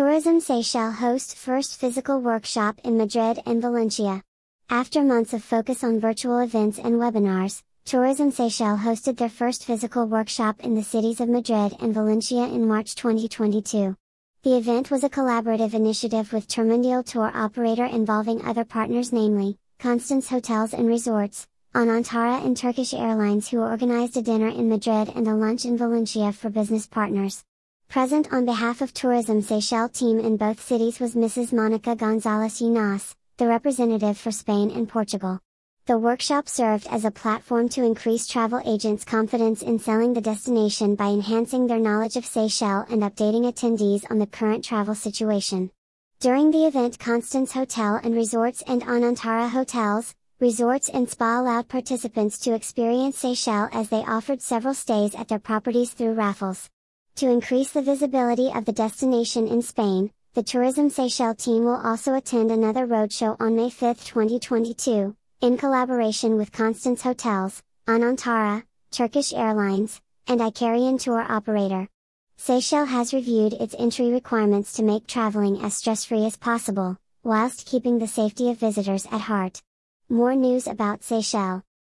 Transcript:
Tourism Seychelles hosts first physical workshop in Madrid and Valencia. After months of focus on virtual events and webinars, Tourism Seychelles hosted their first physical workshop in the cities of Madrid and Valencia in March 2022. The event was a collaborative initiative with Termundial tour operator involving other partners namely, Constance Hotels and Resorts, Anantara and Turkish Airlines who organized a dinner in Madrid and a lunch in Valencia for business partners. Present on behalf of Tourism Seychelles team in both cities was Mrs. Monica Gonzalez Unas, the representative for Spain and Portugal. The workshop served as a platform to increase travel agents' confidence in selling the destination by enhancing their knowledge of Seychelles and updating attendees on the current travel situation. During the event Constance Hotel and Resorts and Anantara Hotels, Resorts and Spa allowed participants to experience Seychelles as they offered several stays at their properties through raffles. To increase the visibility of the destination in Spain, the Tourism Seychelles team will also attend another roadshow on May 5, 2022, in collaboration with Constance Hotels, Anantara, Turkish Airlines, and Icarion tour operator. Seychelles has reviewed its entry requirements to make traveling as stress-free as possible, whilst keeping the safety of visitors at heart. More news about Seychelles.